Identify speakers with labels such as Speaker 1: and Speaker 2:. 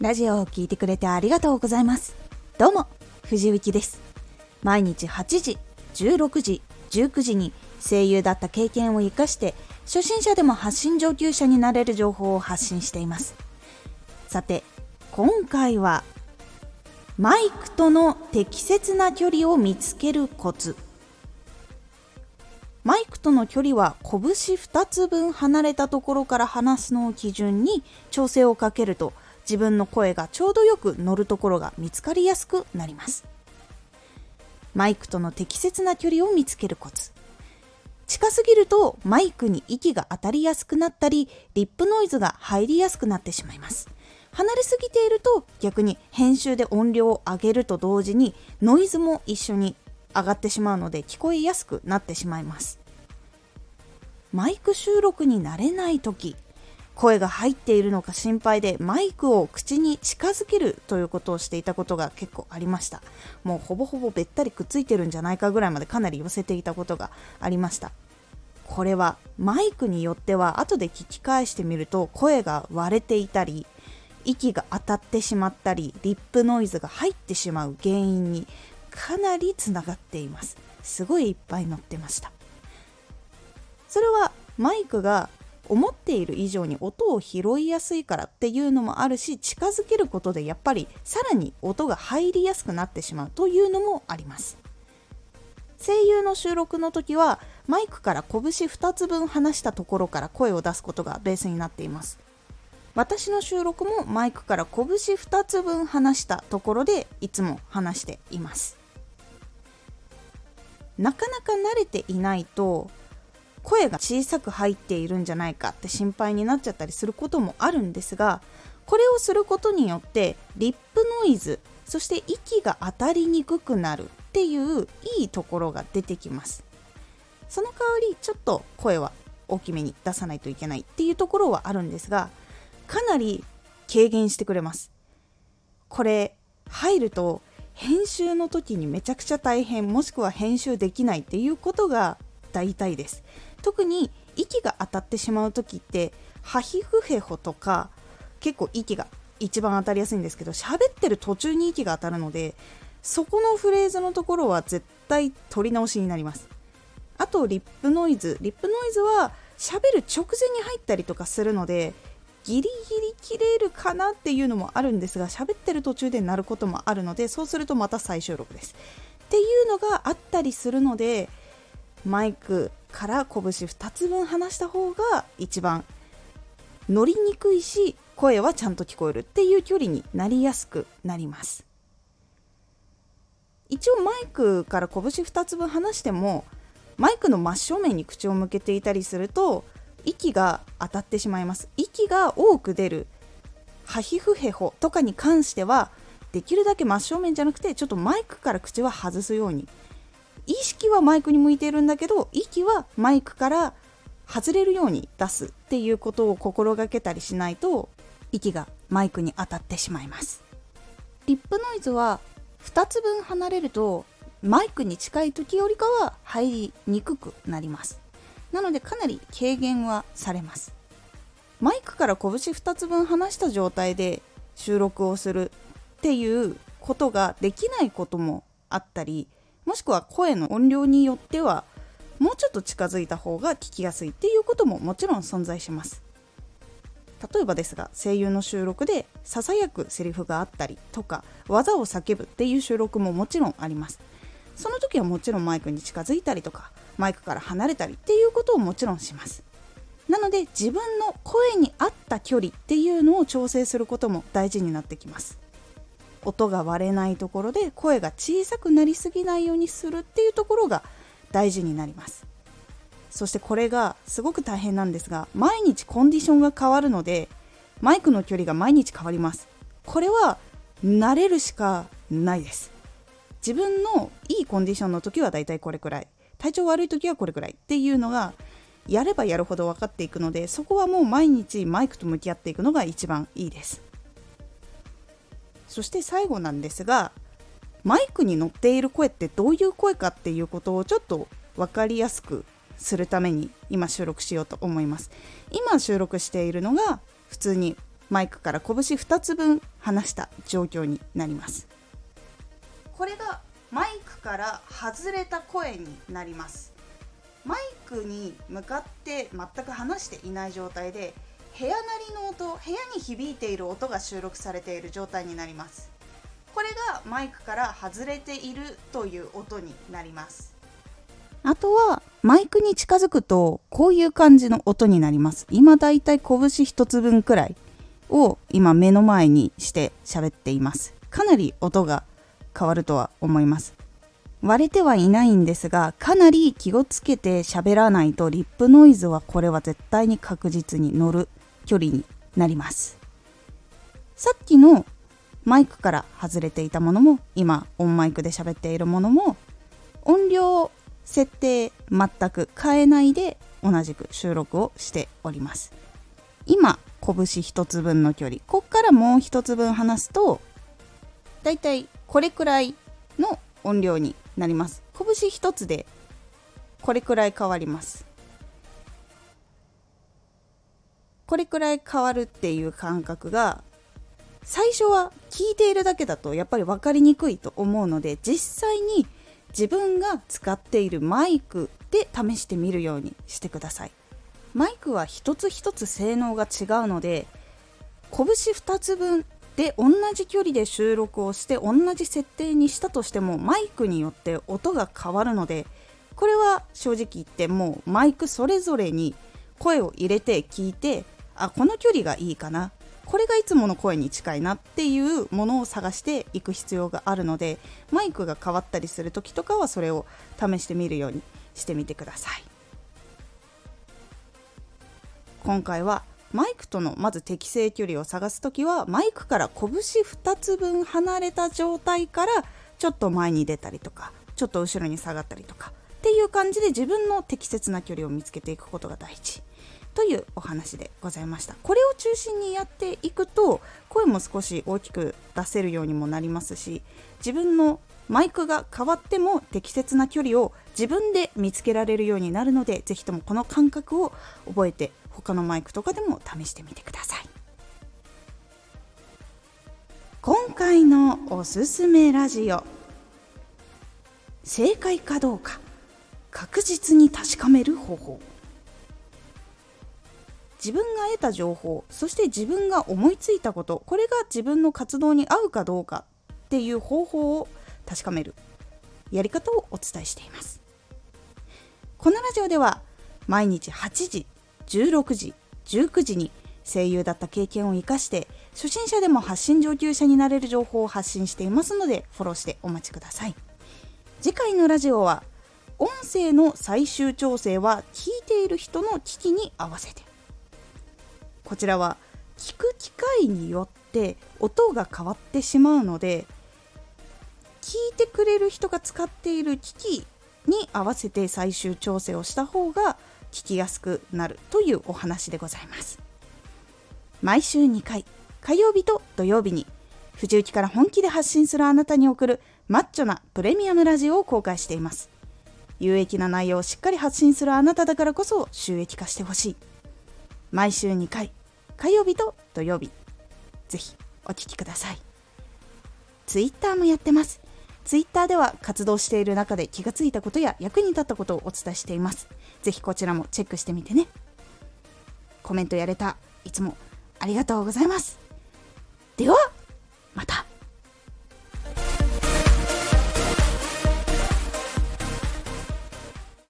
Speaker 1: ラジオを聴いてくれてありがとうございます。どうも藤幸です。毎日8時16時19時に声優だった経験を生かして初心者でも発信上級者になれる情報を発信しています。さて今回はマイクとの適切な距離を見つけるコツ。マイクとの距離は拳2つ分離れたところから話すのを基準に調整をかけると自分の声がちょうどよく乗るところが見つかりやすくなります。マイクとの適切な距離を見つけるコツ。近すぎるとマイクに息が当たりやすくなったりリップノイズが入りやすくなってしまいます。離れすぎていると逆に編集で音量を上げると同時にノイズも一緒に上がってしまうので聞こえやすくなってしまいます。マイク収録に慣れない時声が入っているのか心配でマイクを口に近づけるということをしていたことが結構ありました。もうほぼほぼべったりくっついてるんじゃないかぐらいまでかなり寄せていたことがありました。これはマイクによっては後で聞き返してみると声が割れていたり息が当たってしまったりリップノイズが入ってしまう原因にかなりつながっています。すごいいっぱい載ってました。それはマイクが思っている以上に音を拾いやすいからっていうのもあるし近づけることでやっぱりさらに音が入りやすくなってしまうというのもあります。声優の収録の時はマイクから拳2つ分離したところから声を出すことがベースになっています。私の収録もマイクから拳2つ分離したところでいつも話しています。なかなか慣れていないと声が小さく入っているんじゃないかって心配になっちゃったりすることもあるんですがこれをすることによってリップノイズそして息が当たりにくくなるっていういいところが出てきます。その代わりちょっと声は大きめに出さないといけないっていうところはあるんですがかなり軽減してくれます。これ入ると編集の時にめちゃくちゃ大変もしくは編集できないっていうことが大体です。特に息が当たってしまう時ってハヒフヘホとか結構息が一番当たりやすいんですけど喋ってる途中に息が当たるのでそこのフレーズのところは絶対取り直しになります。あとリップノイズ。リップノイズは喋る直前に入ったりとかするのでギリギリ切れるかなっていうのもあるんですが喋ってる途中で鳴ることもあるのでそうするとまた再収録です。っていうのがあったりするのでマイクから拳2つ分離した方が一番乗りにくいし声はちゃんと聞こえるっていう距離になりやすくなります。一応マイクから拳2つ分離してもマイクの真正面に口を向けていたりすると息が当たってしまいます。息が多く出るハヒフヘホとかに関してはできるだけ真正面じゃなくてちょっとマイクから口は外すように意識はマイクに向いているんだけど息はマイクから外れるように出すっていうことを心がけたりしないと息がマイクに当たってしまいます。リップノイズは2つ分離れるとマイクに近い時よりかは入りにくくなります。なのでかなり軽減はされます。マイクから拳2つ分離した状態で収録をするっていうことができないこともあったりもしくは声の音量によってはもうちょっと近づいた方が聞きやすいっていうことももちろん存在します。例えばですが声優の収録でささやくセリフがあったりとか技を叫ぶっていう収録ももちろんあります。その時はもちろんマイクに近づいたりとかマイクから離れたりっていうことをもちろんします。なので自分の声に合った距離っていうのを調整することも大事になってきます。音が割れないところで声が小さくなりすぎないようにするっていうところが大事になります。そしてこれがすごく大変なんですが毎日コンディションが変わるのでマイクの距離が毎日変わります。これは慣れるしかないです。自分のいいコンディションの時はだいたいこれくらい。体調悪い時はこれくらい。っていうのがやればやるほど分かっていくのでそこはもう毎日マイクと向き合っていくのが一番いいです。そして最後なんですがマイクに乗っている声ってどういう声かっていうことをちょっと分かりやすくするために今収録しようと思います。今収録しているのが普通にマイクから拳2つ分離した状況になります。これがマイクから外れた声になります。マイクに向かって全く話していない状態で部屋なりの音部屋に響いている音が収録されている状態になります。これがマイクから外れているという音になります。あとはマイクに近づくとこういう感じの音になります。今だいたい拳1つ分くらいを今目の前にして喋っています。かなり音が変わるとは思います。割れてはいないんですがかなり気をつけて喋らないとリップノイズはこれは絶対に確実に乗る距離になります。さっきのマイクから外れていたものも今オンマイクで喋っているものも音量設定全く変えないで同じく収録をしております。今拳1つ分の距離。こっからもう1つ分離すとだいたいこれくらいの音量になります。拳1つでこれくらい変わります。これくらい変わるっていう感覚が最初は聞いているだけだとやっぱり分かりにくいと思うので実際に自分が使っているマイクで試してみるようにしてください。マイクは一つ一つ性能が違うので拳2つ分で同じ距離で収録をして同じ設定にしたとしてもマイクによって音が変わるのでこれは正直言ってもうマイクそれぞれに声を入れて聞いてあこの距離がいいかな。これがいつもの声に近いなっていうものを探していく必要があるのでマイクが変わったりする時とかはそれを試してみるようにしてみてください。今回はマイクとのまず適正距離を探す時はマイクから拳2つ分離れた状態からちょっと前に出たりとかちょっと後ろに下がったりとかっていう感じで自分の適切な距離を見つけていくことが大事。というお話でございました。これを中心にやっていくと声も少し大きく出せるようにもなりますし自分のマイクが変わっても適切な距離を自分で見つけられるようになるので是非ともこの感覚を覚えて他のマイクとかでも試してみてください。今回のおすすめラジオ正解かどうか確実に確かめる方法。自分が得た情報そして自分が思いついたことこれが自分の活動に合うかどうかっていう方法を確かめるやり方をお伝えしています。このラジオでは毎日8時16時19時に声優だった経験を生かして初心者でも発信上級者になれる情報を発信していますのでフォローしてお待ちください。次回のラジオは音声の最終調整は聞いている人の危機に合わせてこちらは聞く機会によって音が変わってしまうので聞いてくれる人が使っている機器に合わせて最終調整をした方が聞きやすくなるというお話でございます。毎週2回火曜日と土曜日に藤雪から本気で発信するあなたに送るマッチョなプレミアムラジオを公開しています。有益な内容をしっかり発信するあなただからこそ収益化してほしい。毎週2回火曜日と土曜日。ぜひお聴きください。Twitter もやってます。Twitter では活動している中で気がついたことや役に立ったことをお伝えしています。ぜひこちらもチェックしてみてね。コメントやれた。いつもありがとうございます。ではまた。